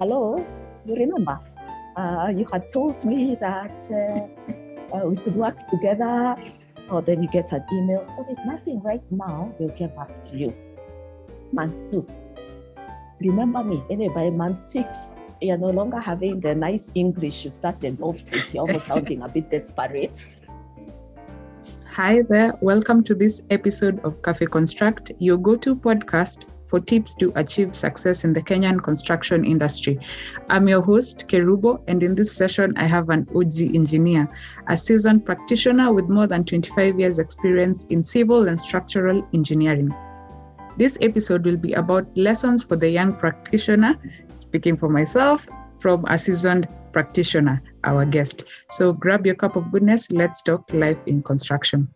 hello, you remember? Uh, you had told me that uh, uh, we could work together. Or then you get an email, oh, there's nothing right now, we'll get back to you. Month two. Remember me, anyway, by month six, you're no longer having the nice English you started off with. You're almost sounding a bit desperate. Hi there, welcome to this episode of Cafe Construct, your go to podcast for tips to achieve success in the Kenyan construction industry. I'm your host, Kerubo, and in this session, I have an OG engineer, a seasoned practitioner with more than 25 years' experience in civil and structural engineering. This episode will be about lessons for the young practitioner, speaking for myself, from a seasoned practitioner, our guest. So grab your cup of goodness, let's talk life in construction.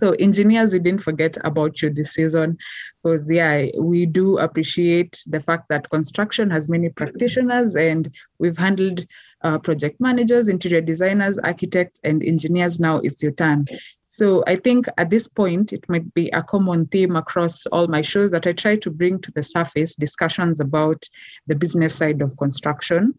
So, engineers, we didn't forget about you this season because, yeah, we do appreciate the fact that construction has many practitioners and we've handled uh, project managers, interior designers, architects, and engineers. Now it's your turn. So, I think at this point, it might be a common theme across all my shows that I try to bring to the surface discussions about the business side of construction.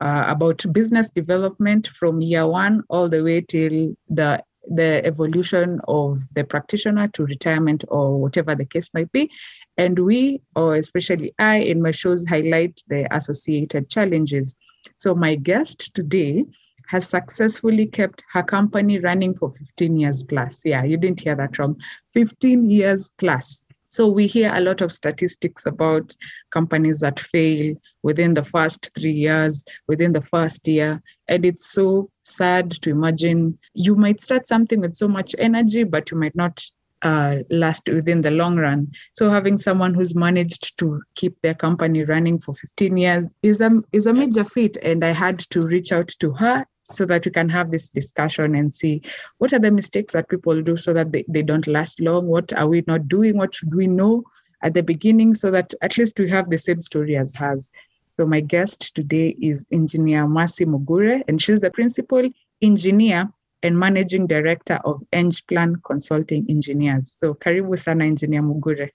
Uh, about business development from year one all the way till the the evolution of the practitioner to retirement or whatever the case might be. And we, or especially I, in my shows, highlight the associated challenges. So, my guest today has successfully kept her company running for 15 years plus. Yeah, you didn't hear that wrong. 15 years plus. So we hear a lot of statistics about companies that fail within the first three years, within the first year. And it's so sad to imagine you might start something with so much energy, but you might not uh, last within the long run. So having someone who's managed to keep their company running for 15 years is a is a major feat. And I had to reach out to her so that we can have this discussion and see what are the mistakes that people do so that they, they don't last long what are we not doing what should we know at the beginning so that at least we have the same story as hers so my guest today is engineer Mercy Mugure and she's the principal engineer and managing director of Plan Consulting Engineers. So karibu sana engineer Mugure.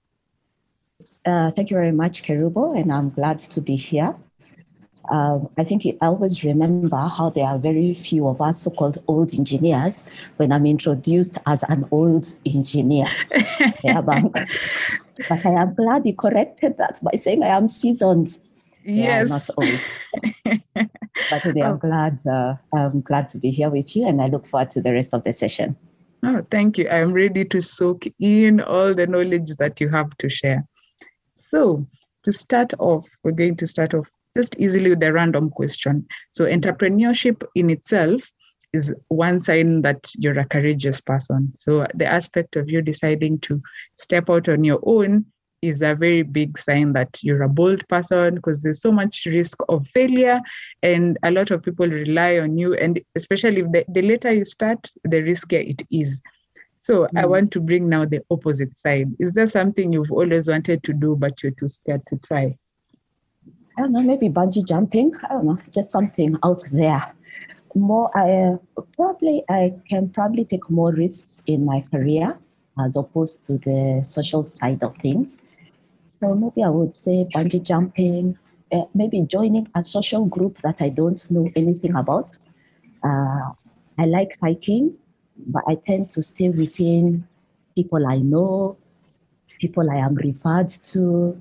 Uh, thank you very much, Kerubo, and I'm glad to be here. Um, I think I always remember how there are very few of us so-called old engineers when I'm introduced as an old engineer. yeah, but, but, I am glad you corrected that by saying I am seasoned. Yes, yeah, not old. but today I'm oh. glad uh, I'm glad to be here with you, and I look forward to the rest of the session. Oh, thank you. I'm ready to soak in all the knowledge that you have to share. So, to start off, we're going to start off just easily with a random question. So, entrepreneurship in itself is one sign that you're a courageous person. So, the aspect of you deciding to step out on your own is a very big sign that you're a bold person because there's so much risk of failure and a lot of people rely on you and especially the, the later you start the riskier it is so mm. i want to bring now the opposite side is there something you've always wanted to do but you're too scared to try I don't know, maybe bungee jumping. I don't know, just something out there. More, I uh, probably I can probably take more risks in my career as opposed to the social side of things. So maybe I would say bungee jumping, uh, maybe joining a social group that I don't know anything about. Uh, I like hiking, but I tend to stay within people I know, people I am referred to.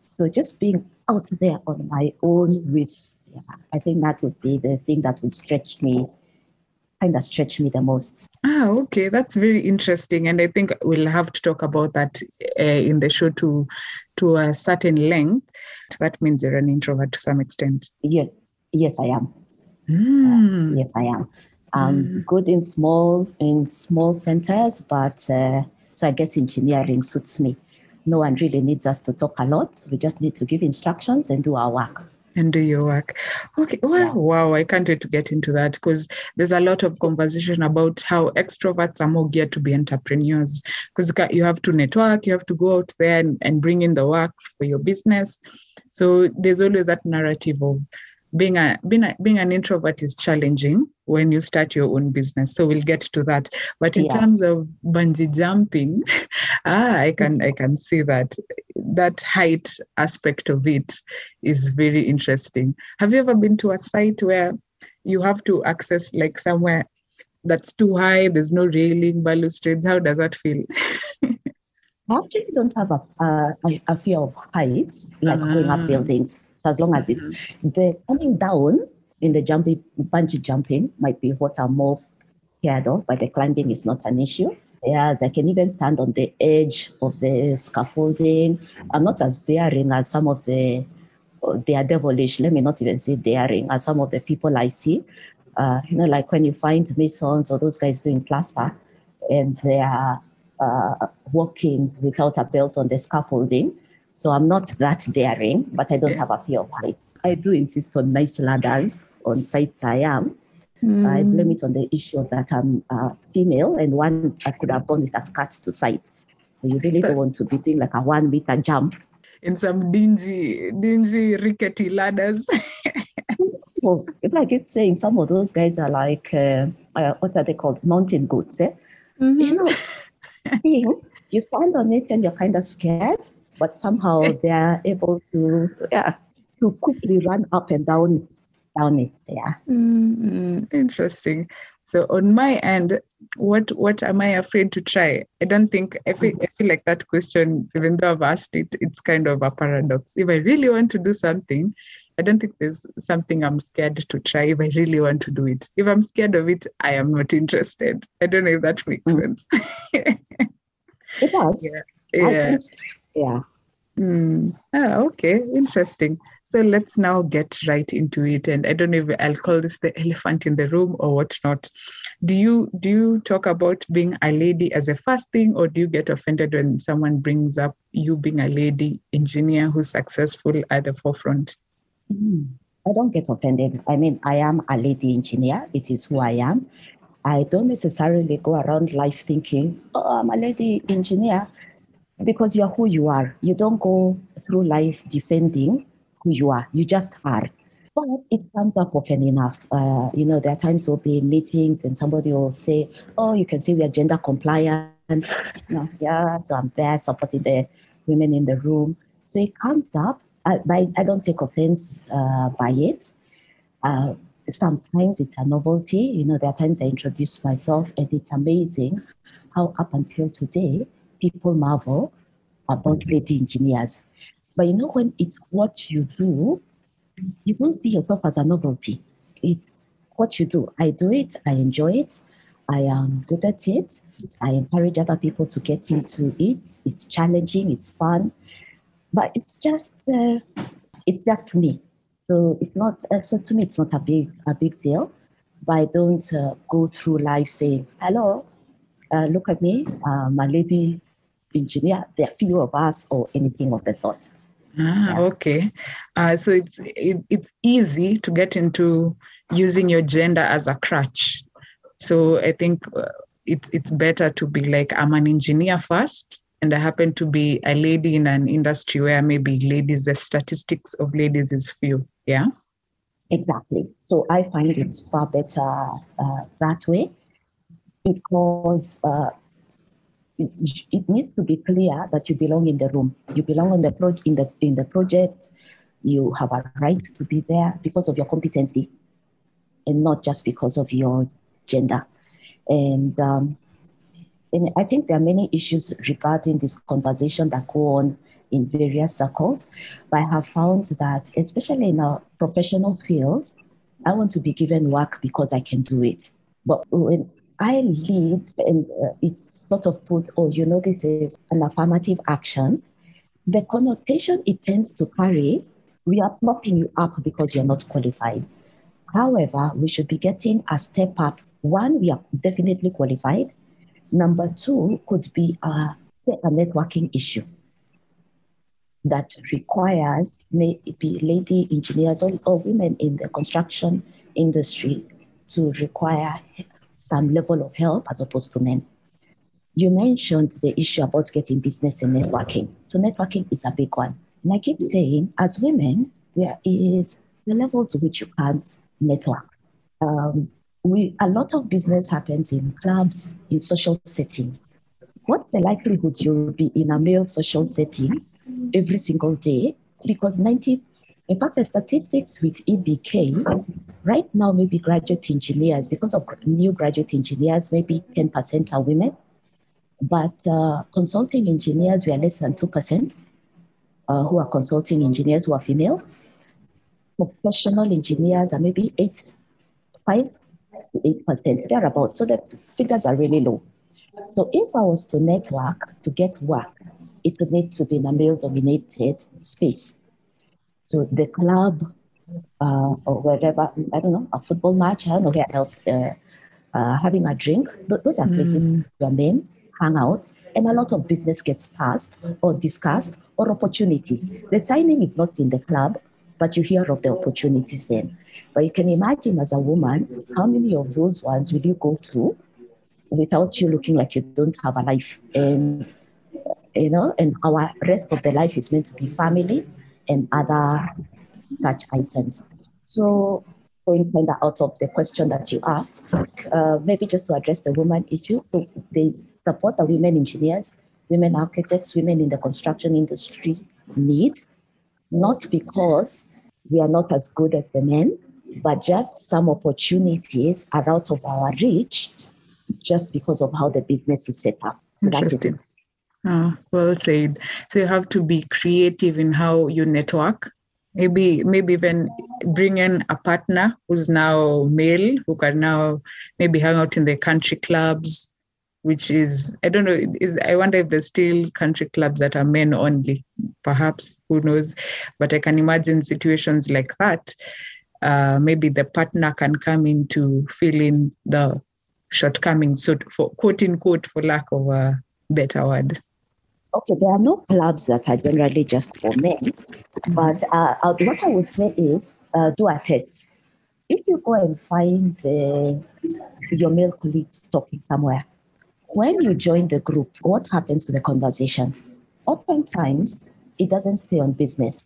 So just being out there on my own with, yeah, I think that would be the thing that would stretch me, kind of stretch me the most. Ah, okay, that's very interesting, and I think we'll have to talk about that uh, in the show to to a certain length. That means you're an introvert to some extent. Yes, yes, I am. Mm. Uh, yes, I am. I'm mm. good in small in small centers, but uh, so I guess engineering suits me no one really needs us to talk a lot. We just need to give instructions and do our work. And do your work. Okay. Well, yeah. wow. I can't wait to get into that because there's a lot of conversation about how extroverts are more geared to be entrepreneurs because you have to network, you have to go out there and, and bring in the work for your business. So there's always that narrative of being a being a, being an introvert is challenging when you start your own business. So we'll get to that. But in Yeah. terms of bungee jumping, ah, I can I can see that that height aspect of it is very interesting. Have you ever been to a site where you have to access like somewhere that's too high, there's no railing, balustrades? How does that feel? I actually don't have a, a, a- fear of heights, like going Ah. up buildings. So as long as it, the coming down in the jumping, bungee jumping might be what I'm more scared of, but the climbing is not an issue. Yes, I can even stand on the edge of the scaffolding. I'm not as daring as some of the, uh, they are devilish, let me not even say daring, as some of the people I see. Uh, you know, like when you find masons or those guys doing plaster and they are uh, walking without a belt on the scaffolding. So I'm not that daring, but I don't have a fear of heights. I do insist on nice ladders on sites I am. I Mm. blame it on the issue that I'm uh, female and one I could have gone with a skirt to site. So you really But- don't want to be doing like a one meter jump. in some dingy, dingy, rickety ladders. Well, it's like it's saying some of those guys are like, uh, uh, what are they called? Mountain goats. Eh? You know, you stand on it and you're kind of scared, but somehow they're able to, yeah, to quickly run up and down, down it. Yeah. Mm, interesting. So on my end, what what am I afraid to try? I don't think I feel I feel like that question, even though I've asked it, it's kind of a paradox. If I really want to do something, I don't think there's something I'm scared to try if I really want to do it. If I'm scared of it, I am not interested. I don't know if that makes Mm. sense. It does. Yeah. Yeah. Think, yeah. Mm. Ah, okay, interesting. So let's now get right into it. And I don't know if I'll call this the elephant in the room or whatnot. Do you do you talk about being a lady as a first thing, or do you get offended when someone brings up you being a lady engineer who's successful at the forefront? Mm. I don't get offended. I mean, I am a lady engineer. It is who I am. I don't necessarily go around life thinking, oh, I'm a lady engineer, because you're who you are. You don't go through life defending who you are. You just are. But it comes up often enough. Uh, you know, there are times we'll be in meetings and somebody will say, oh, you can see we are gender compliant. You know, yeah, so I'm there supporting the women in the room. So it comes up. I, but I don't take offense uh, by it. Uh, sometimes it's a novelty. You know, there are times I introduce myself, and it's amazing how up until today people marvel about lady engineers. But you know, when it's what you do, you don't see yourself as a novelty. It's what you do. I do it. I enjoy it. I am good at it. I encourage other people to get into it. It's challenging. It's fun but it's just uh, it's just me. So it's not uh, so to me it's not a big a big deal. But I don't uh, go through life saying, "Hello, uh, look at me, I'm a lady engineer." There are few of us or anything of the sort. Ah, Yeah. okay. Uh, so it's it, it's easy to get into using your gender as a crutch. So I think uh, it's it's better to be like I'm an engineer first, and I happen to be a lady in an industry where maybe ladies, the statistics of ladies is few. Yeah. Exactly. So I find it's far better uh, that way because uh, it, needs to be clear that you belong in the room. You belong on the pro- in the in the project. You have a right to be there because of your competency, and not just because of your gender. And um, and I think there are many issues regarding this conversation that go on in various circles. But I have found that, especially in a professional field, I want to be given work because I can do it. But when I lead and uh, it's sort of put, oh, you know, this is an affirmative action, the connotation it tends to carry, we are propping you up because you're not qualified. However, we should be getting a step up. One, we are definitely qualified. Number two could be a, a networking issue that requires maybe lady engineers or, or women in the construction industry to require some level of help as opposed to men. You mentioned the issue about getting business and networking. So networking is a big one. And I keep saying, as women, there is the level to which you can't network. Um, we a lot of business happens in clubs, in social settings. What's the likelihood you'll be in a male social setting every single day? Because 90, in fact, the statistics with EBK right now, maybe graduate engineers, because of new graduate engineers, maybe 10% are women. But uh, consulting engineers, we are less than 2% uh, who are consulting engineers who are female. Professional engineers are maybe 8, 5 to 8%, thereabouts. So the figures are really low. So if I was to network to get work, it would need to be in a male dominated space. So the club uh, or wherever, I don't know, a football match, I don't know where else, uh, uh, having a drink, those are places mm. where men hang out and a lot of business gets passed or discussed or opportunities. The timing is not in the club, but you hear of the opportunities then. But you can imagine as a woman, how many of those ones will you go to without you looking like you don't have a life? And you know, and our rest of the life is meant to be family and other such items. So going kind of out of the question that you asked, uh, maybe just to address the woman issue, so the support the women engineers, women architects, women in the construction industry need, not because we are not as good as the men, but just some opportunities are out of our reach just because of how the business is set up. So Interesting. Oh, well said. So you have to be creative in how you network. Maybe, maybe even bring in a partner who's now male, who can now maybe hang out in the country clubs, which is I don't know. Is I wonder if there's still country clubs that are men only. Perhaps who knows? But I can imagine situations like that. Uh, maybe the partner can come in to fill in the shortcomings, so for quote unquote, for lack of a better word. Okay, there are no clubs that are generally just for men, but uh, uh what I would say is uh, do a test. If you go and find uh, your male colleagues talking somewhere, when you join the group, what happens to the conversation? Oftentimes, it doesn't stay on business.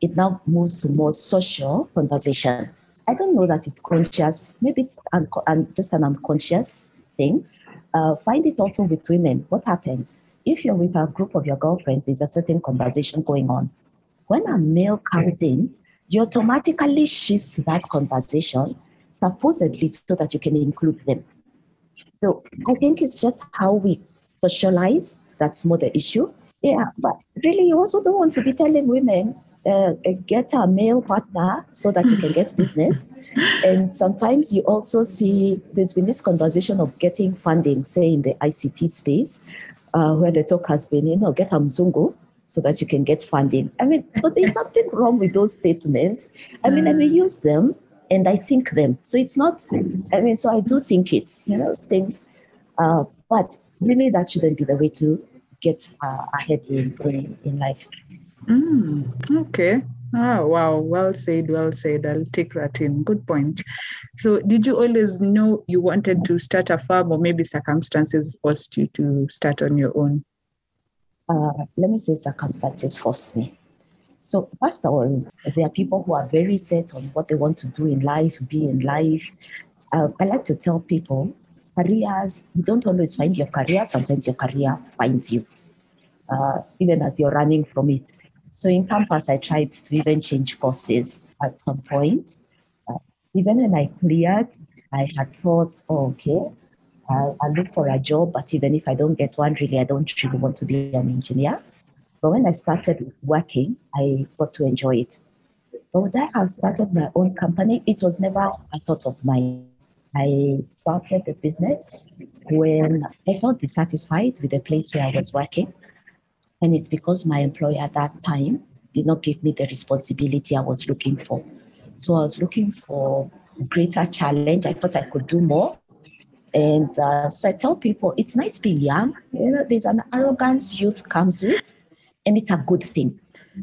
It now moves to more social conversation. I don't know that it's conscious. Maybe it's un- un- just an unconscious thing. Uh, find it also with women. What happens? if you're with a group of your girlfriends, there's a certain conversation going on. When a male comes in, you automatically shift that conversation, supposedly so that you can include them. So I think it's just how we socialize that's more the issue. Yeah, but really, you also don't want to be telling women uh, get a male partner so that you can get business. And sometimes you also see there's been this conversation of getting funding, say in the ICT space, uh, where the talk has been, you know, get a mzungu so that you can get funding. I mean, so there's something wrong with those statements. I mean, and may mm. use them and I think them. So it's not, I mean, so I do think it, you know, things. Uh, but really, that shouldn't be the way to get uh, ahead in, in, in life. Mm, okay. Oh, wow. Well said. Well said. I'll take that in. Good point. So, did you always know you wanted to start a farm, or maybe circumstances forced you to start on your own? Uh, let me say circumstances forced me. So, first of all, there are people who are very set on what they want to do in life, be in life. Uh, I like to tell people careers, you don't always find your career, sometimes your career finds you, uh, even as you're running from it. So in campus, I tried to even change courses at some point. Uh, even when I cleared, I had thought, oh, okay, I'll, I'll, look for a job, but even if I don't get one, really, I don't really want to be an engineer. But when I started working, I got to enjoy it. But would I have started my own company? It was never a thought of mine. I started the business when I felt dissatisfied with the place where I was working. And it's because my employer at that time did not give me the responsibility I was looking for. So I was looking for greater challenge. I thought I could do more. And uh, so I tell people it's nice being young. You know, there's an arrogance youth comes with, and it's a good thing.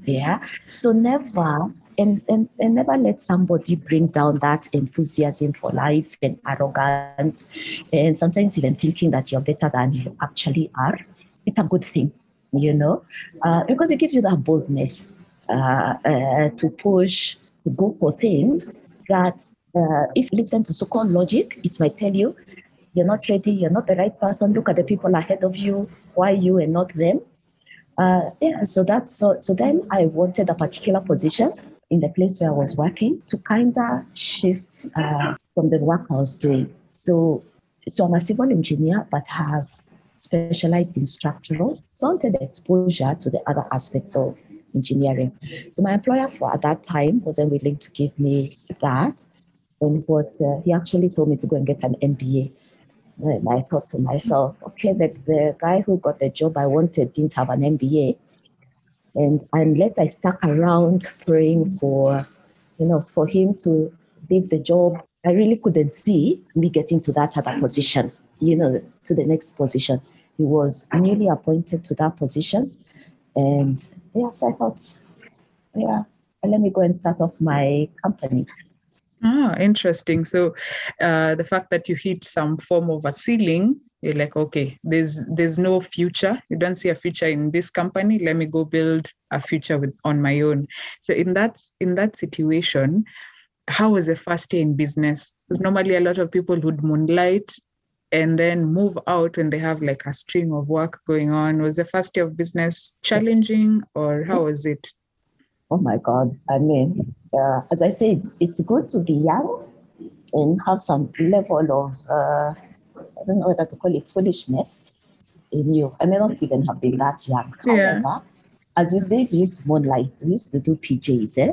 Yeah. So never and, and, and never let somebody bring down that enthusiasm for life and arrogance, and sometimes even thinking that you're better than you actually are. It's a good thing you know, uh, because it gives you that boldness uh, uh, to push to go for things that uh, if you listen to so-called logic, it might tell you you're not ready, you're not the right person. Look at the people ahead of you. Why you and not them? Uh, yeah, so that's so. So then I wanted a particular position in the place where I was working to kind of shift uh, from the work I was doing. So, so I'm a civil engineer, but have specialized in structural. So I wanted exposure to the other aspects of engineering. So my employer for at that time wasn't willing to give me that. And but uh, he actually told me to go and get an MBA. And I thought to myself, okay, the, the guy who got the job I wanted didn't have an MBA. And unless I stuck around praying for, you know, for him to leave the job, I really couldn't see me getting to that other position, you know, to the next position. He was newly appointed to that position. And yes, I thought, yeah, let me go and start off my company. Ah, interesting. So, uh, the fact that you hit some form of a ceiling, you're like, okay, there's there's no future. You don't see a future in this company. Let me go build a future with on my own. So, in that in that situation, how was the first day in business? Because normally a lot of people would moonlight and then move out when they have like a string of work going on. Was the first day of business challenging, or how was it? Oh my God. I mean, uh, as I said, it's good to be young and have some level of, uh, I don't know whether to call it foolishness in you. I may not even have been that young. Yeah. However, as you said, we used to moonlight, we used to do PJs. Eh?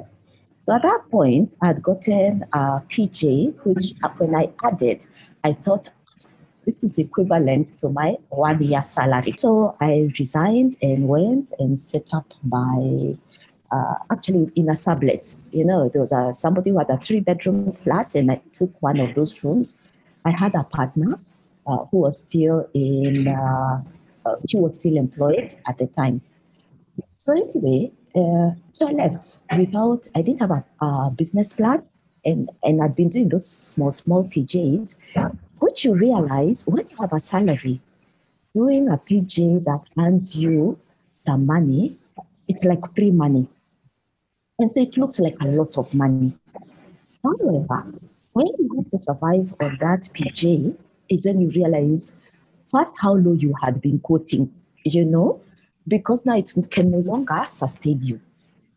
So at that point, I'd gotten a PJ, which when I added, I thought this is equivalent to my one year salary. So I resigned and went and set up my uh, actually in a sublet. You know, there was a, somebody who had a three bedroom flat, and I took one of those rooms. I had a partner uh, who was still in, uh, uh she was still employed at the time. So anyway, uh, so I left without, I didn't have a, a business plan, and, and I'd been doing those small, small PJs, which you realize when you have a salary, doing a PJ that earns you some money, it's like free money. And so it looks like a lot of money. However, when you have to survive on that PJ, is when you realize first how low you had been quoting, you know, because now it can no longer sustain you.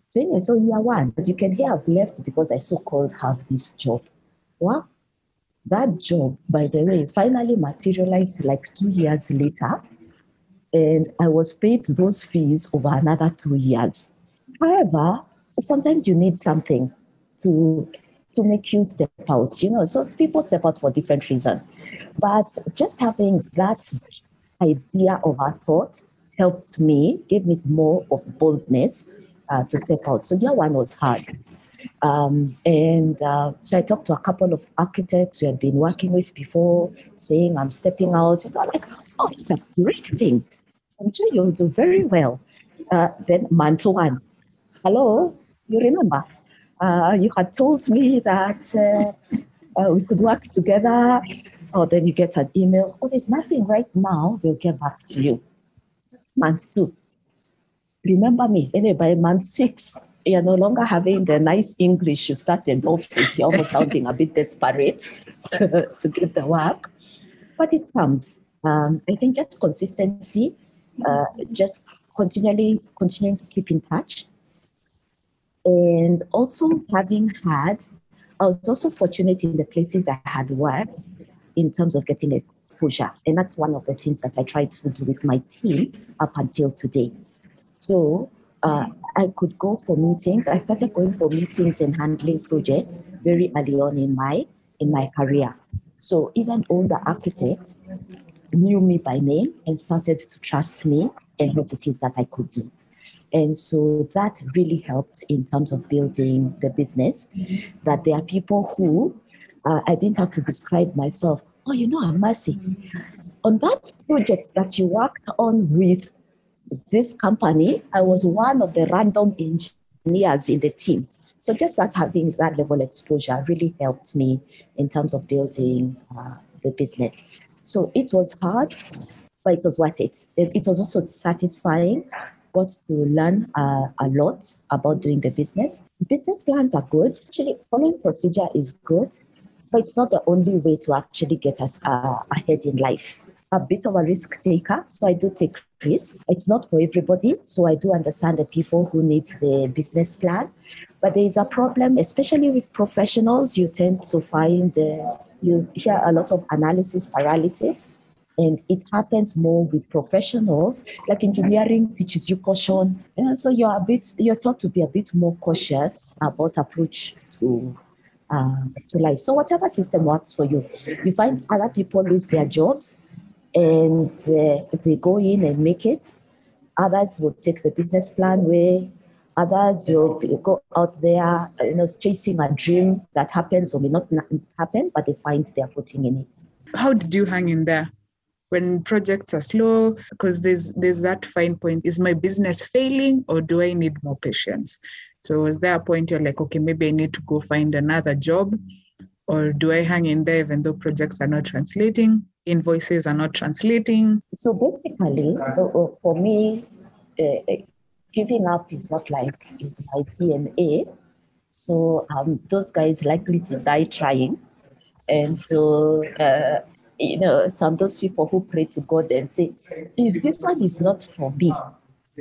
So, anyway, so year one, as you can hear, I've left because I so called have this job. Well, that job, by the way, finally materialized like two years later, and I was paid those fees over another two years. However, sometimes you need something to to make you step out, you know. So people step out for different reasons. But just having that idea of a thought helped me, gave me more of boldness uh, to step out. So year one was hard. Um, and uh, so I talked to a couple of architects who had been working with before, saying I'm stepping out. And they're like, oh, it's a great thing. I'm sure you'll do very well. Uh, then month one, hello, you remember? Uh, you had told me that uh, uh, we could work together. Oh, then you get an email, oh, there's nothing right now, we'll get back to you. Month two, remember me. Anyway, by month six, you're no longer having the nice English you started off with. You're almost sounding a bit desperate to get the work. But it comes. Um, I think just consistency, uh, just continually continuing to keep in touch and also having had, I was also fortunate in the places that I had worked in terms of getting exposure. And that's one of the things that I tried to do with my team up until today. So uh, I could go for meetings. I started going for meetings and handling projects very early on in my in my career. So even the architects knew me by name and started to trust me and what it is that I could do. And so that really helped in terms of building the business. That there are people who uh, I didn't have to describe myself. Oh, you know, I'm Mercy. On that project that you worked on with this company, I was one of the random engineers in the team. So just that having that level exposure really helped me in terms of building uh, the business. So it was hard, but it was worth it. It, it was also satisfying got to learn uh, a lot about doing the business. Business plans are good. Actually, following procedure is good, but it's not the only way to actually get us uh, ahead in life. A bit of a risk taker, so I do take risks. It's not for everybody, so I do understand the people who need the business plan. But there is a problem, especially with professionals. You tend to find uh, you hear a lot of analysis paralysis and it happens more with professionals like engineering teaches you caution. And so you're a bit you're taught to be a bit more cautious about approach to uh, to life. So whatever system works for you you find other people lose their jobs and uh, they go in and make it. Others will take the business plan way. Others will go out there you know chasing a dream that happens or may not happen but they find their footing in it. How did you hang in there when projects are slow because there's there's that fine point is my business failing or do i need more patience? So was there a point you're like okay maybe i need to go find another job? Or do i hang in there even though projects are not translating invoices are not translating? So basically for me uh, giving up is not like in my dna so um, those guys likely to die trying. And so uh, you know, some of those people who pray to God and say, if this one is not for me,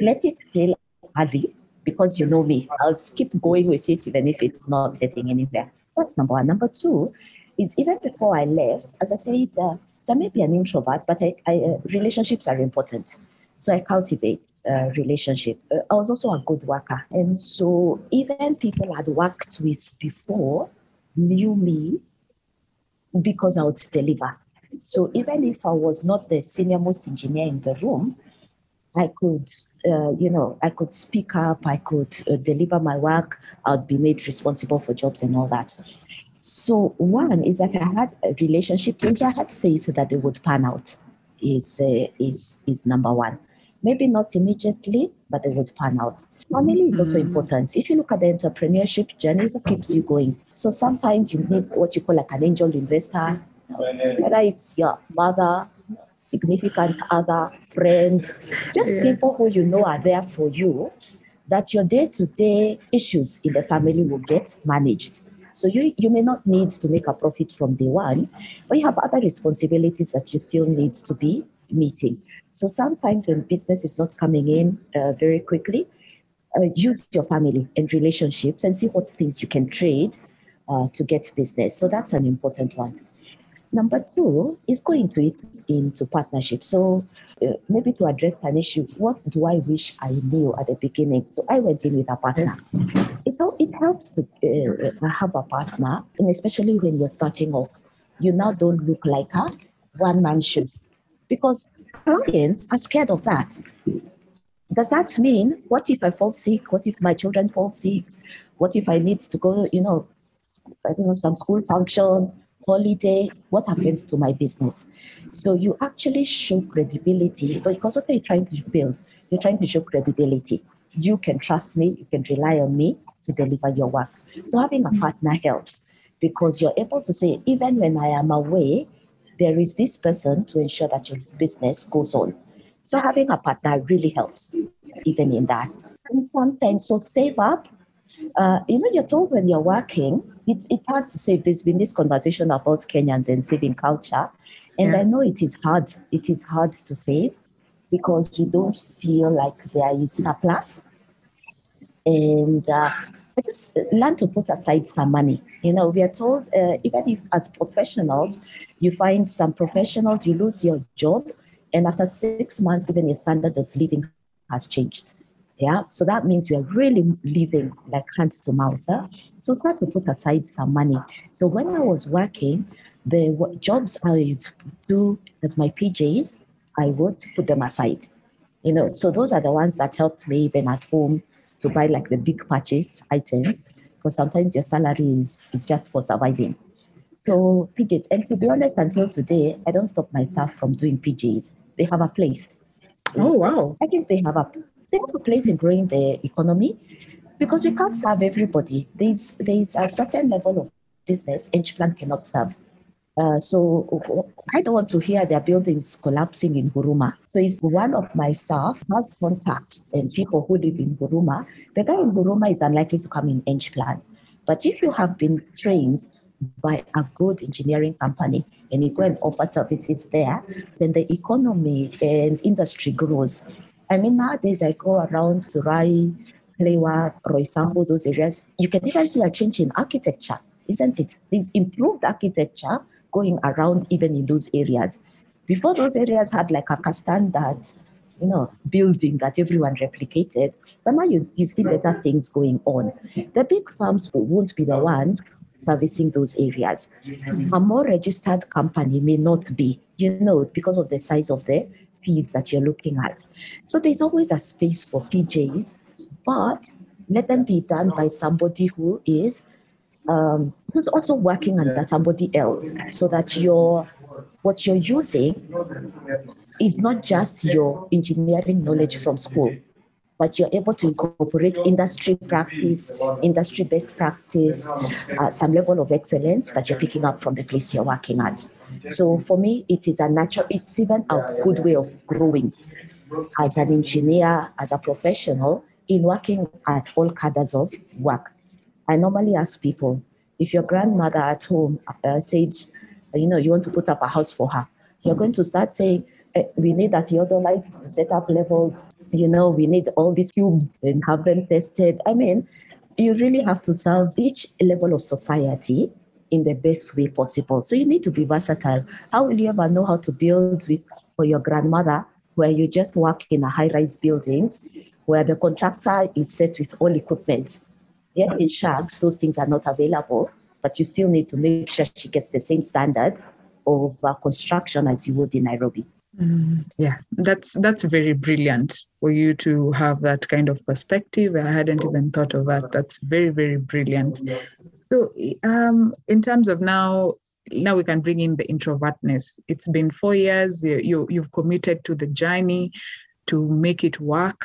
let it fail early because you know me. I'll keep going with it even if it's not heading anywhere. That's number one. Number two is even before I left, as I said, uh, I may be an introvert, but I, I uh, relationships are important. So I cultivate uh, relationship. Uh, I was also a good worker. And so even people I'd worked with before knew me because I would deliver. So even if I was not the senior most engineer in the room, I could, uh, you know, I could speak up, I could uh, deliver my work, I'd be made responsible for jobs and all that. So one is that I had a relationship, and I had faith that they would pan out. Is uh, is is number one. Maybe not immediately, but they would pan out. Family is also mm. important. If you look at the entrepreneurship journey, it keeps you going. So sometimes you need what you call like an angel investor, whether it's your mother, significant other, friends, just yeah. people who you know are there for you, that your day to day issues in the family will get managed. So you, you may not need to make a profit from day one, but you have other responsibilities that you still need to be meeting. So sometimes when business is not coming in uh, very quickly, uh, use your family and relationships and see what things you can trade uh, to get business. So that's an important one. Number two is going to it into partnership. So uh, maybe to address an issue, what do I wish I knew at the beginning? So I went in with a partner. It, it helps to uh, have a partner, and especially when you're starting off, you now don't look like a one man show because clients are scared of that. Does that mean what if I fall sick? What if my children fall sick? What if I need to go, you know, I don't know, some school function? Holiday, what happens to my business? So you actually show credibility because what are you're trying to build, you're trying to show credibility. You can trust me, you can rely on me to deliver your work. So having a partner helps because you're able to say, even when I am away, there is this person to ensure that your business goes on. So having a partner really helps, even in that. And sometimes, so save up. Uh, you know, you're told when you're working, it's, it's hard to say. There's been this conversation about Kenyans and saving culture. And yeah. I know it is hard. It is hard to save because we don't feel like there is surplus. And uh, I just learn to put aside some money. You know, we are told, uh, even if as professionals, you find some professionals, you lose your job, and after six months, even your standard of living has changed. Yeah, so that means we are really living like hand to mouth. Huh? So start to put aside some money. So when I was working, the jobs I do as my PJs, I would put them aside. You know, so those are the ones that helped me even at home to buy like the big purchase items because sometimes your salary is, is just for surviving. So PJs, and to be honest, until today, I don't stop myself from doing PJs. They have a place. Oh wow! I think they have a they place in growing the economy because we can't serve everybody. There's there's a certain level of business each plant cannot serve. Uh, so I don't want to hear their buildings collapsing in Huruma. So if one of my staff has contacts and people who live in Huruma, the guy in Huruma is unlikely to come in Engplan. But if you have been trained by a good engineering company and you go and offer services there, then the economy and industry grows. I mean, nowadays I go around to Rai, Lewa, Roysambu, those areas. You can even see a change in architecture, isn't it? They've improved architecture going around even in those areas. Before those areas had like a standard, you know, building that everyone replicated. But now you, you see better things going on. The big firms won't be the ones servicing those areas. A more registered company may not be, you know, because of the size of the fees that you're looking at. So there's always a space for PJs, but let them be done by somebody who is um, who's also working under somebody else, so that your what you're using is not just your engineering knowledge from school, but you're able to incorporate industry practice, industry best practice, uh, some level of excellence that you're picking up from the place you're working at. So for me, it is a natural, it's even a good way of growing as an engineer, as a professional, in working at all cadres of work. I normally ask people, if your grandmother at home uh, said, you know, you want to put up a house for her, you're going to start saying, eh, we need at the other life setup levels, you know, we need all these cubes and have them tested. I mean, you really have to serve each level of society in the best way possible. So you need to be versatile. How will you ever know how to build with, for your grandmother where you just work in a high-rise building where the contractor is set with all equipment? Yet in shags, those things are not available, but you still need to make sure she gets the same standard of uh, construction as you would in Nairobi. Mm, yeah, that's that's very brilliant for you to have that kind of perspective. I hadn't even thought of that. That's very very brilliant. So, um, in terms of now, now we can bring in the introvertness. It's been four years. You, you you've committed to the journey to make it work,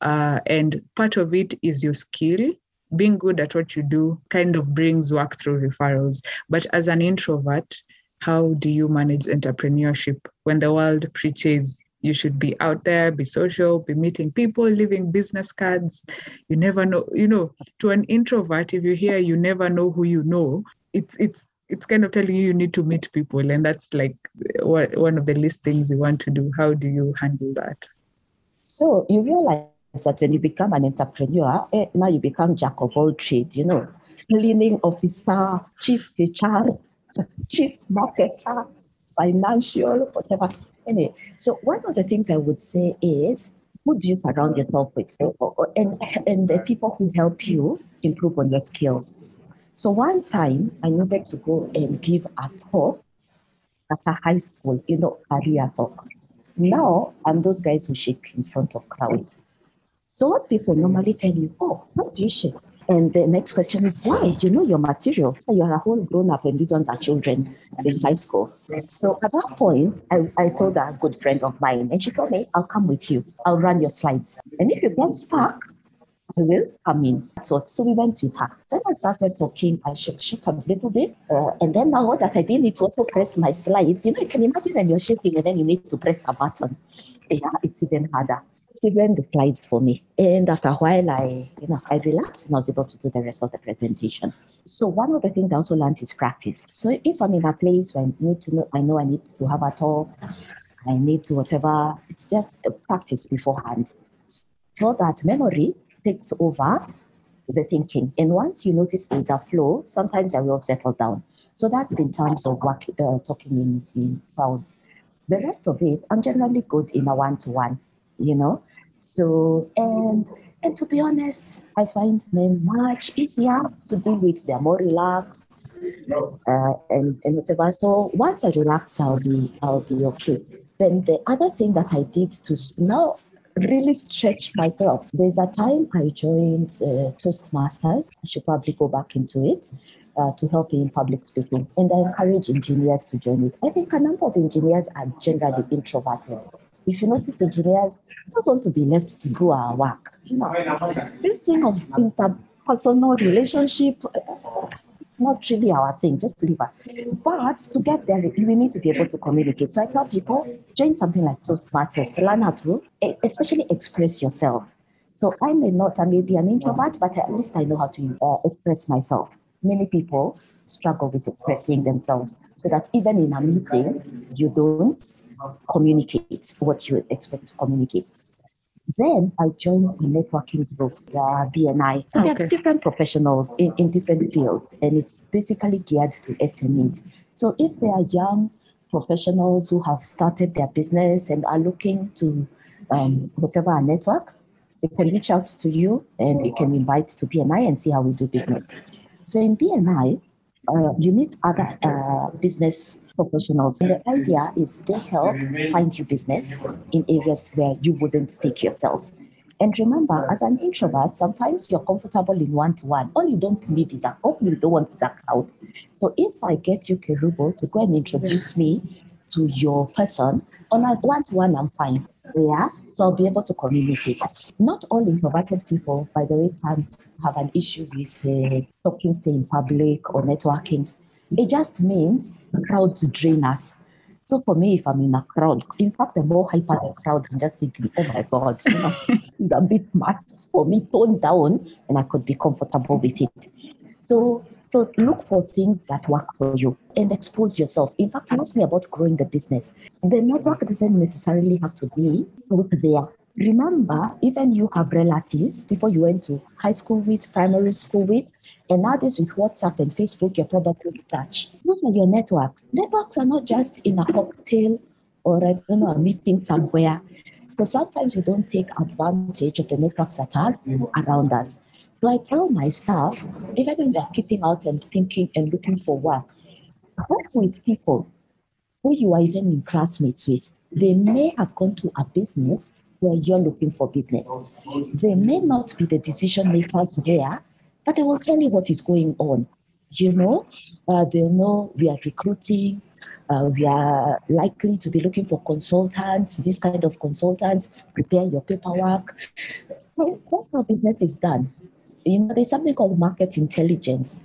uh, and part of it is your skill. Being good at what you do kind of brings work through referrals. But as an introvert, how do you manage entrepreneurship when the world preaches you should be out there, be social, be meeting people, leaving business cards. You never know, you know, to an introvert, if you hear you never know who you know, it's it's it's kind of telling you you need to meet people. And that's like one of the least things you want to do. How do you handle that? So you realize that when you become an entrepreneur, eh, now you become jack of all trades, you know, cleaning officer, chief HR, chief marketer, financial, whatever. Anyway, so one of the things I would say is who do you surround yourself with? Oh, oh, and, and the people who help you improve on your skills. So one time I needed to go and give a talk at a high school, you know, career talk. Now I'm those guys who shake in front of crowds. So what people normally tell you, oh, what do you shake? And the next question is why? You know your material. You're a whole grown up and these ones are children in high school. So at that point, I, I told a good friend of mine, and she told me, I'll come with you. I'll run your slides. And if you get stuck, I will come in. So, so we went with her. So I started talking. I shook, shook a little bit. Uh, and then now that I didn't need to also press my slides, you know, you can imagine when you're shaking and then you need to press a button. Yeah, it's even harder ran the slides for me. And after a while, I, you know, I relaxed and I was able to do the rest of the presentation. So one of the things I also learned is practice. So if I'm in a place where I need to know, I know I need to have a talk, I need to whatever, it's just a practice beforehand so that memory takes over the thinking. And once you notice there's a flow, sometimes I will settle down. So that's in terms of work, uh, talking in, in crowds. The rest of it, I'm generally good in a one-to-one, you know. So, and and to be honest, I find men much easier to deal with. They're more relaxed uh, and, and whatever. So once I relax, I'll be I'll be okay. Then the other thing that I did to now really stretch myself. There's a time I joined uh, Toastmasters. I should probably go back into it. Uh, to help in public speaking, and I encourage engineers to join it. I think a number of engineers are generally introverted. If you notice, engineers just want to be left to do our work. Know, this thing of interpersonal relationship, It's not really our thing, just leave us. But to get there, we need to be able to communicate. So I tell people, join something like Toastmasters, learn how to, especially express yourself. So I may not, I may be an introvert, but at least I know how to uh, express myself. Many people struggle with expressing themselves so that even in a meeting, you don't communicate what you expect to communicate. Then I joined a networking group, uh, BNI. So okay. There are different professionals in, in different fields, and it's basically geared to SMEs. So if they are young professionals who have started their business and are looking to um, whatever a network, they can reach out to you and you can invite to BNI and see how we do business. So in BNI, uh, you meet other uh, business professionals. And the idea is they help find you business in areas where you wouldn't take yourself. And remember, as an introvert, sometimes you're comfortable in one to one. All you don't need is a all you don't want is a crowd. So if I get you, Kerubo, to go and introduce me to your person on a one to one, I'm fine. Yeah. So I'll be able to communicate. Not all introverted people, by the way, can have an issue with uh, talking, say, in public or networking. It just means crowds drain us. So for me, if I'm in a crowd, in fact, the more hyper the crowd, I'm just thinking, oh my God, you know, it's a bit much for me, tone down, and I could be comfortable with it. So so look for things that work for you and expose yourself. In fact, asked me about growing the business. The network doesn't necessarily have to be out there. Remember, even you have relatives before you went to high school with, primary school with, and nowadays with WhatsApp and Facebook, you're probably in touch. Look at your networks. Networks are not just in a cocktail or I don't know, a meeting somewhere. So sometimes we don't take advantage of the networks that are around us. So I tell my staff, even when they're keeping out and thinking and looking for work, work with people who you are even in classmates with. They may have gone to a business where you're looking for business. They may not be the decision makers there, but they will tell you what is going on. You know, uh, they know we are recruiting, uh, we are likely to be looking for consultants, this kind of consultants, prepare your paperwork. So that's how business is done you know, there's something called market intelligence.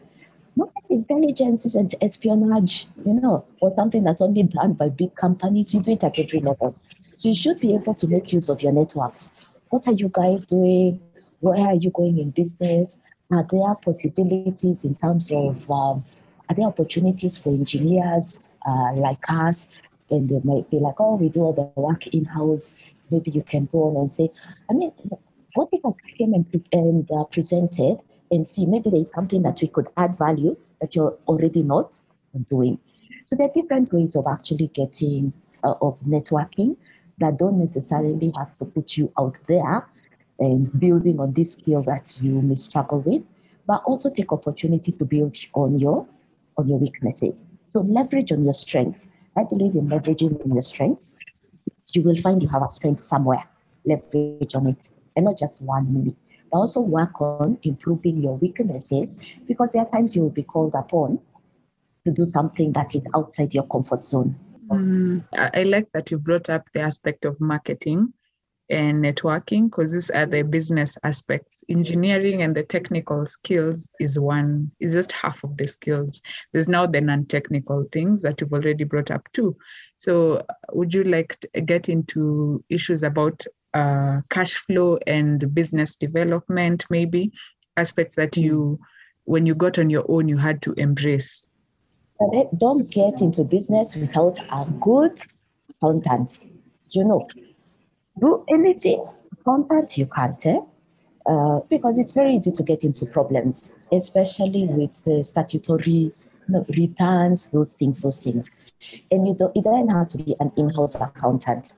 Market intelligence isn't espionage, you know, or something that's only done by big companies. You do it at every level. So you should be able to make use of your networks. What are you guys doing? Where are you going in business? Are there possibilities in terms of, um, are there opportunities for engineers uh, like us? And they might be like, oh, we do all the work in house. Maybe you can go on and say, I mean, what if I came and, and uh, presented and see maybe there's something that we could add value that you're already not doing? So there are different ways of actually getting, uh, of networking that don't necessarily have to put you out there and building on this skill that you may struggle with, but also take opportunity to build on your on your weaknesses. So leverage on your strengths. I believe in leveraging on your strengths. You will find you have a strength somewhere. Leverage on it and not just one minute. But also work on improving your weaknesses because there are times you will be called upon to do something that is outside your comfort zone. Mm, I like that you brought up the aspect of marketing and networking because these are the business aspects. Engineering and the technical skills is one, is just half of the skills. There's now the non-technical things that you've already brought up too. So would you like to get into issues about uh, cash flow and business development, maybe aspects that you, when you got on your own, you had to embrace? Don't get into business without a good accountant. You know, do anything accountant you can't. Eh? Uh, because it's very easy to get into problems, especially with the statutory returns, those things, those things. And you don't, it doesn't have to be an in-house accountant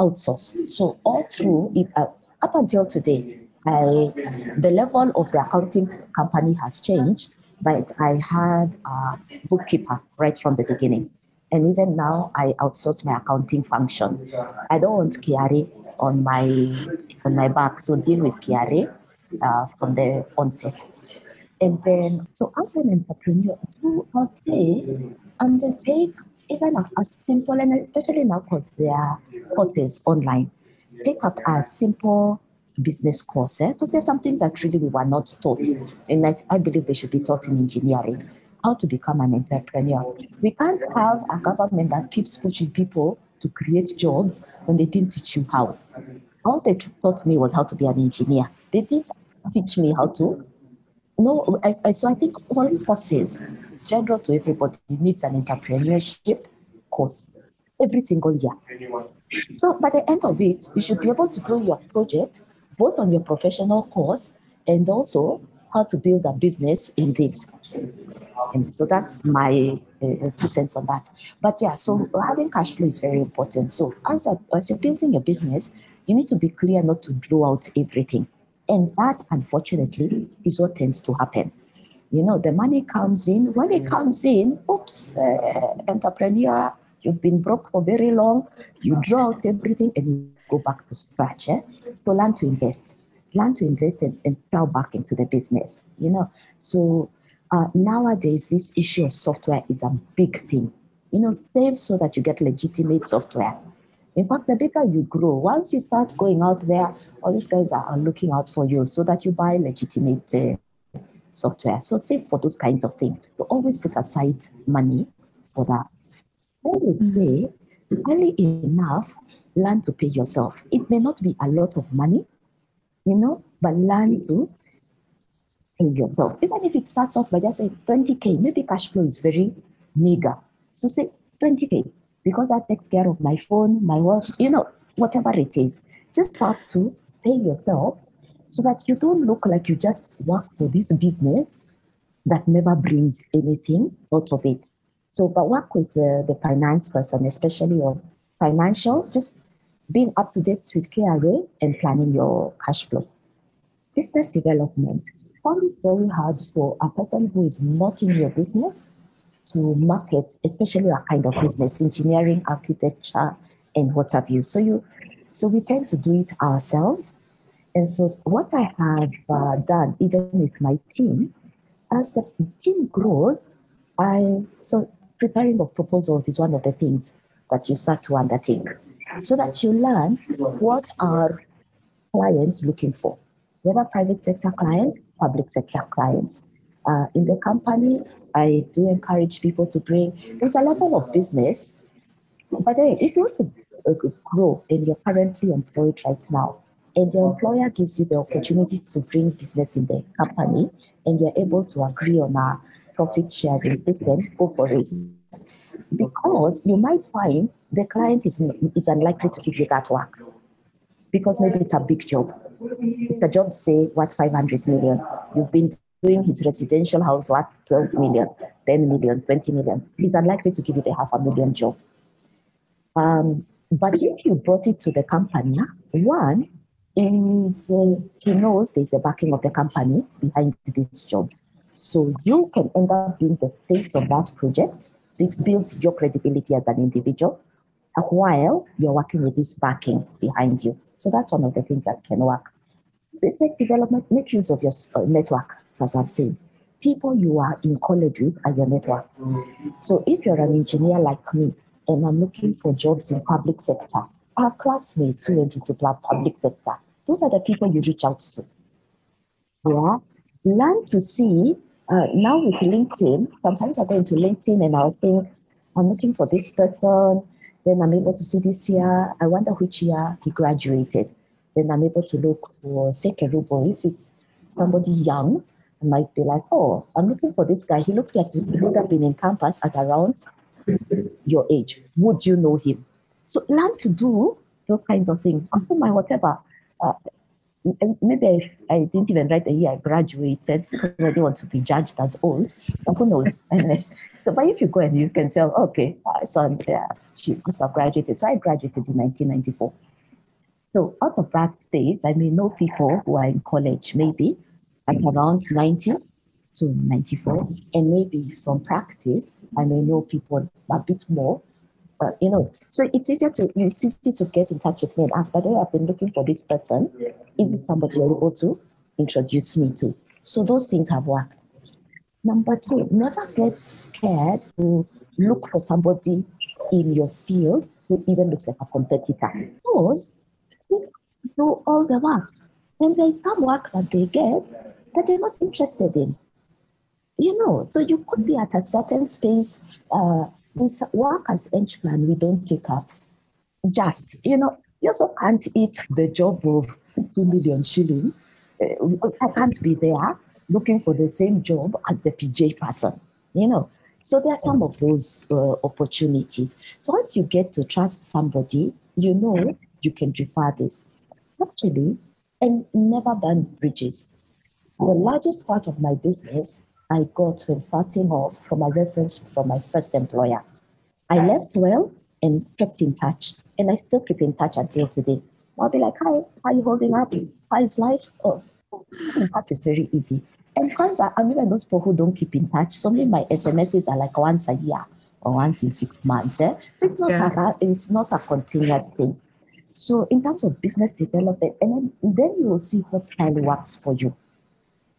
outsource. So all through, it, uh, up until today, I, the level of the accounting company has changed, but I had a bookkeeper right from the beginning. And even now, I outsource my accounting function. I don't want KRA on my on my back, so deal with KRA uh, from the onset. And then, so as an entrepreneur, do not say undertake even as simple, and especially now because there are courses online, take up a simple business course because eh? there's something that really we were not taught. And I, I believe they should be taught in engineering. how to become an entrepreneur. We can't have a government that keeps pushing people to create jobs when they didn't teach you how. All they taught me was how to be an engineer. They didn't teach me how to. No, I, I, so I think all forces, general to everybody, needs an entrepreneurship course every single year. So by the end of it, you should be able to do your project both on your professional course and also how to build a business in this. And so that's my uh, two cents on that. But yeah, so having cash flow is very important. So as, a, as you're building your business, you need to be clear not to blow out everything. And that, unfortunately, is what tends to happen. You know, the money comes in. When it comes in, oops, uh, entrepreneur, you've been broke for very long. You draw out everything and you go back to scratch. Eh? So learn to invest. Learn to invest and, and plow back into the business. You know, so uh, nowadays this issue of software is a big thing. You know, save so that you get legitimate software. In fact, the bigger you grow, once you start going out there, all these guys are looking out for you so that you buy legitimate uh, software. So save for those kinds of things. So always put aside money for that. I would mm. say early enough, learn to pay yourself. It may not be a lot of money, you know, but learn to pay yourself. Even if it starts off by just saying 20K, maybe cash flow is very meager. So say 20K, because that takes care of my phone, my watch, you know, whatever it is. Just start to pay yourself so that you don't look like you just work for this business that never brings anything out of it. So, but work with the, the finance person, especially on financial, just being up to date with KRA and planning your cash flow. Business development. Find it very hard for a person who is not in your business to market, especially a kind of business, engineering, architecture, and what have you. So you, so we tend to do it ourselves. And so what I have uh, done, even with my team, as the team grows, I so preparing of proposals is one of the things that you start to undertake. So that you learn what are clients looking for, whether private sector clients, public sector clients. Uh, in the company, I do encourage people to bring, there's a level of business, but then if you want to uh, grow and you're currently employed right now, and your employer gives you the opportunity to bring business in the company, and you're able to agree on a profit sharing system, go for it because you might find the client is, is unlikely to give you that work because maybe it's a big job. It's a job, say, worth 500 million. You've been doing his residential house worth 12 million, 10 million, 20 million. He's unlikely to give you the half a million job. Um, but if you brought it to the company, one uh, he knows there's the backing of the company behind this job. So you can end up being the face of that project so it builds your credibility as an individual while you're working with this backing behind you. So that's one of the things that can work. Business development, make use of your uh, network, as I've said. People you are in college with are your network. So if you're an engineer like me and I'm looking for jobs in public sector, have classmates who went into public sector. Those are the people you reach out to. Yeah. Learn to see uh, now with LinkedIn, sometimes I go into LinkedIn and I'll think, I'm looking for this person. Then I'm able to see this year. I wonder which year he graduated. Then I'm able to look for, say, Kerubo. If it's somebody young, I might be like, oh, I'm looking for this guy. He looks like he would have been in campus at around your age. Would you know him? So learn to do those kinds of things. My whatever, uh, maybe I, I, didn't even write the year I graduated because I didn't want to be judged as old. But who knows? so, but if you go and you can tell, okay, uh, so I saw yeah, uh, she must have graduated. So I graduated in 1994. So out of that space, I may know people who are in college, maybe at around 90 to 94. And maybe from practice, I may know people a bit more uh, you know, so it's easier to it's easy to get in touch with me and ask, by the way, I've been looking for this person. Is it somebody you're able to introduce me to? So those things have worked. Number two, never get scared to look for somebody in your field who even looks like a competitor. Because they do all the work. And there's some work that they get that they're not interested in. You know, so you could be at a certain space. Uh, this work as henchman, we don't take up. Just, you know, you also can't eat the job of two million shilling. Uh, I can't be there looking for the same job as the PJ person, you know. So there are some of those uh, opportunities. So once you get to trust somebody, you know you can refer this. Actually, and never burn bridges. The largest part of my business I got when starting off from a reference from my first employer. I left well and kept in touch, and I still keep in touch until today. I'll be like, "Hi, how are you holding up? How is life?" Oh, in touch is very easy. And because I'm even those people who don't keep in touch, some of my SMSs are like once a year or once in six months. Eh? So it's not yeah. a it's not a continuous thing. So in terms of business development, and then, then you will see what style works for you.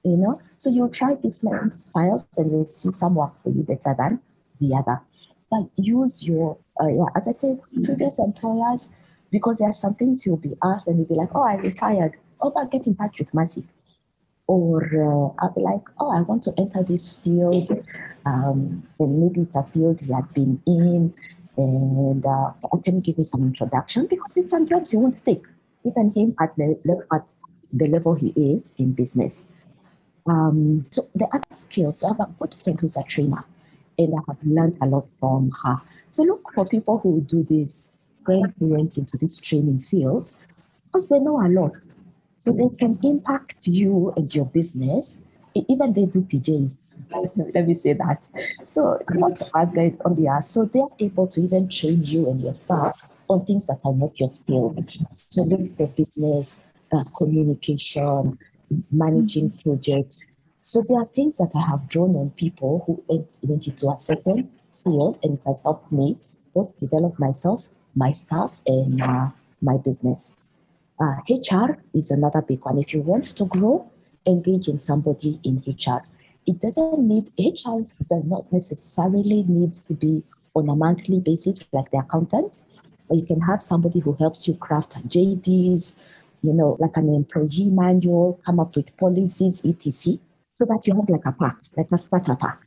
You know, so you'll try different styles and you'll see some work for you better than the other. But use your, uh, yeah, as I said, previous employers, because there are some things you'll be asked and you'll be like, oh, I retired. Oh, but get in touch with Mercy. Or uh, I'll be like, oh, I want to enter this field. Um, and maybe it's a field you had been in and uh, can you give me some introduction? Because in some jobs you won't take, even him at the, at the level he is in business. Um, so the other skills, so I have a good friend who's a trainer, and I have learned a lot from her. So look for people who do this, went into this training field, because they know a lot. So they can impact you and your business. Even they do PJs. Let me say that. So not us guys on the ass. So they're able to even train you and your staff on things that are not your field. So look for business, uh, communication, managing projects. So there are things that I have drawn on people who went, into a certain field and it has helped me both develop myself, my staff, and uh, my business. Uh, HR is another big one. If you want to grow, engage in somebody in HR. It doesn't need, HR does not necessarily need to be on a monthly basis like the accountant, but you can have somebody who helps you craft JDs, you know, like an employee manual, come up with policies, etc. So that you have like a pack, like a starter pack.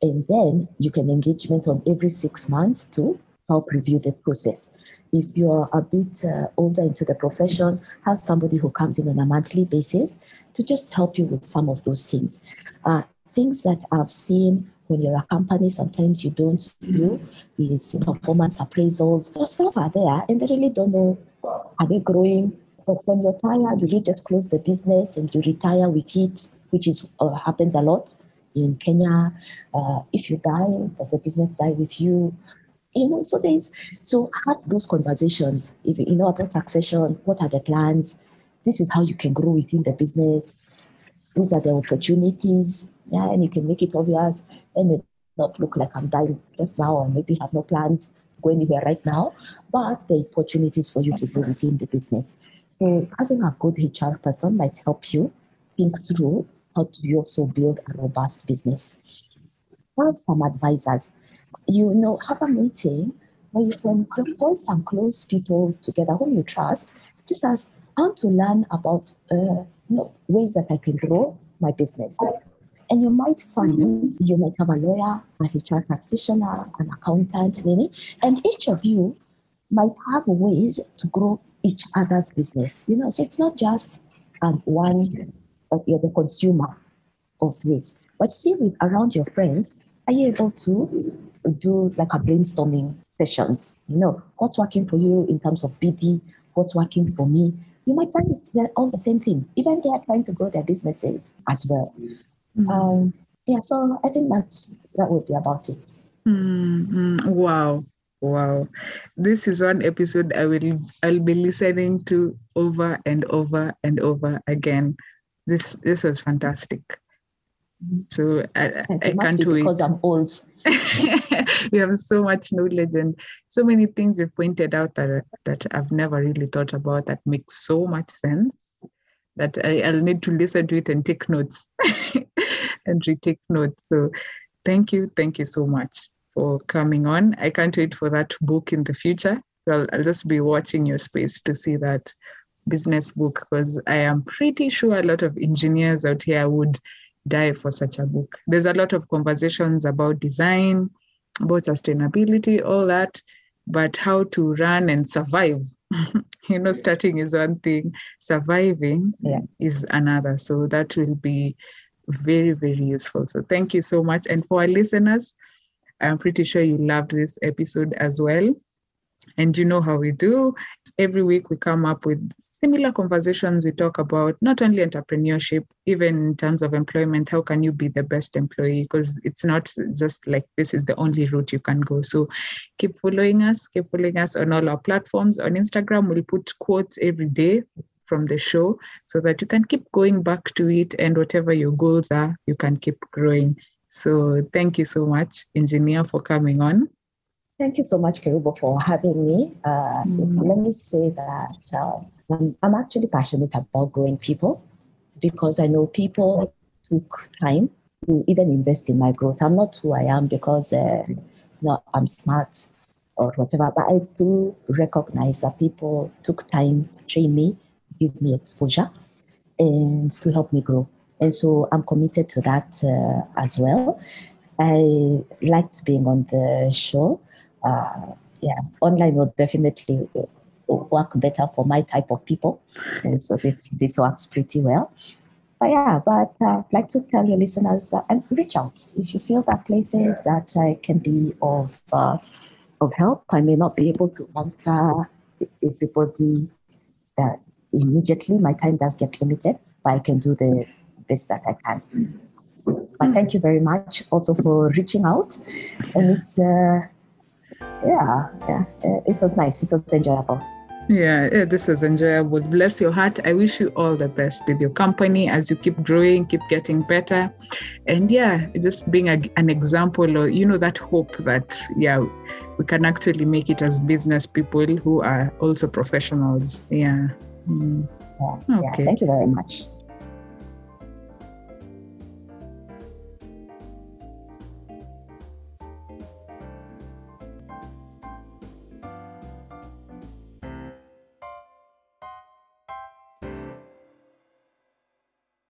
And then you can engagement on every six months to help review the process. If you're a bit uh, older into the profession, have somebody who comes in on a monthly basis to just help you with some of those things. Uh, things that I've seen when you're a company, sometimes you don't do is performance appraisals. Those stuff are there and they really don't know are they growing, but when you're tired, you just close the business and you retire with it, which is uh, happens a lot in Kenya. Uh, if you die, does the business die with you? You know, so there's so have those conversations. If you know about taxation, what are the plans? This is how you can grow within the business. These are the opportunities. Yeah, and you can make it obvious and it not look like I'm dying just now or maybe have no plans to go anywhere right now, but the opportunities for you to grow within the business. Having a good HR person might help you think through how to also build a robust business. Have some advisors. You know, have a meeting where you can call some close people together whom you trust, just as I want to learn about uh, you know, ways that I can grow my business. And you might find you might have a lawyer, a HR practitioner, an accountant, and each of you might have ways to grow each other's business. You know, so it's not just um, one that you're the consumer of this, but see with around your friends, are you able to do like a brainstorming sessions? You know, what's working for you in terms of BD? What's working for me? You might find they're all the same thing. Even they are trying to grow their businesses as well. Mm-hmm. Um, yeah, so I think that's that would be about it. Mm-hmm. Wow. Wow. This is one episode I will I'll be listening to over and over and over again. This this was fantastic. So I, I can't wait. Because I'm old. you have so much knowledge and so many things you've pointed out that that I've never really thought about that makes so much sense that I, I'll need to listen to it and take notes and retake notes. So thank you, thank you so much for coming on. I can't wait for that book in the future. So I'll, I'll just be watching your space to see that business book because I am pretty sure a lot of engineers out here would die for such a book. There's a lot of conversations about design, about sustainability, all that, but how to run and survive. you know, starting is one thing, surviving Yeah. is another. So that will be very, very useful. So thank you so much. And for our listeners, I'm pretty sure you loved this episode as well. And you know how we do. Every week we come up with similar conversations. We talk about not only entrepreneurship, even in terms of employment, how can you be the best employee? Because it's not just like this is the only route you can go. So keep following us, keep following us on all our platforms. On Instagram, we'll put quotes every day from the show so that you can keep going back to it and whatever your goals are, you can keep growing. So thank you so much, engineer, for coming on. Thank you so much, Kerubo, for having me. Uh, Mhm. Let me say that uh, I'm, I'm actually passionate about growing people because I know people took time to even invest in my growth. I'm not who I am because uh, no, I'm smart or whatever, but I do recognize that people took time to train me, give me exposure, and to help me grow. And so I'm committed to that uh, as well. I liked being on the show. Uh, yeah, online will definitely uh, work better for my type of people, and so this this works pretty well. But yeah, but uh, I'd like to tell your listeners uh, and reach out if you feel that places that I can be of uh, of help. I may not be able to answer everybody uh, immediately. My time does get limited, but I can do the best that I can. But thank you very much also for reaching out, and it's uh, yeah, yeah, uh, it was nice. It was enjoyable. Yeah, yeah, this was enjoyable. Bless your heart. I wish you all the best with your company as you keep growing, keep getting better. And yeah, just being a, an example or, you know, that hope that, yeah, we can actually make it as business people who are also professionals. Yeah. Mm. Yeah, yeah. Okay. Thank you very much.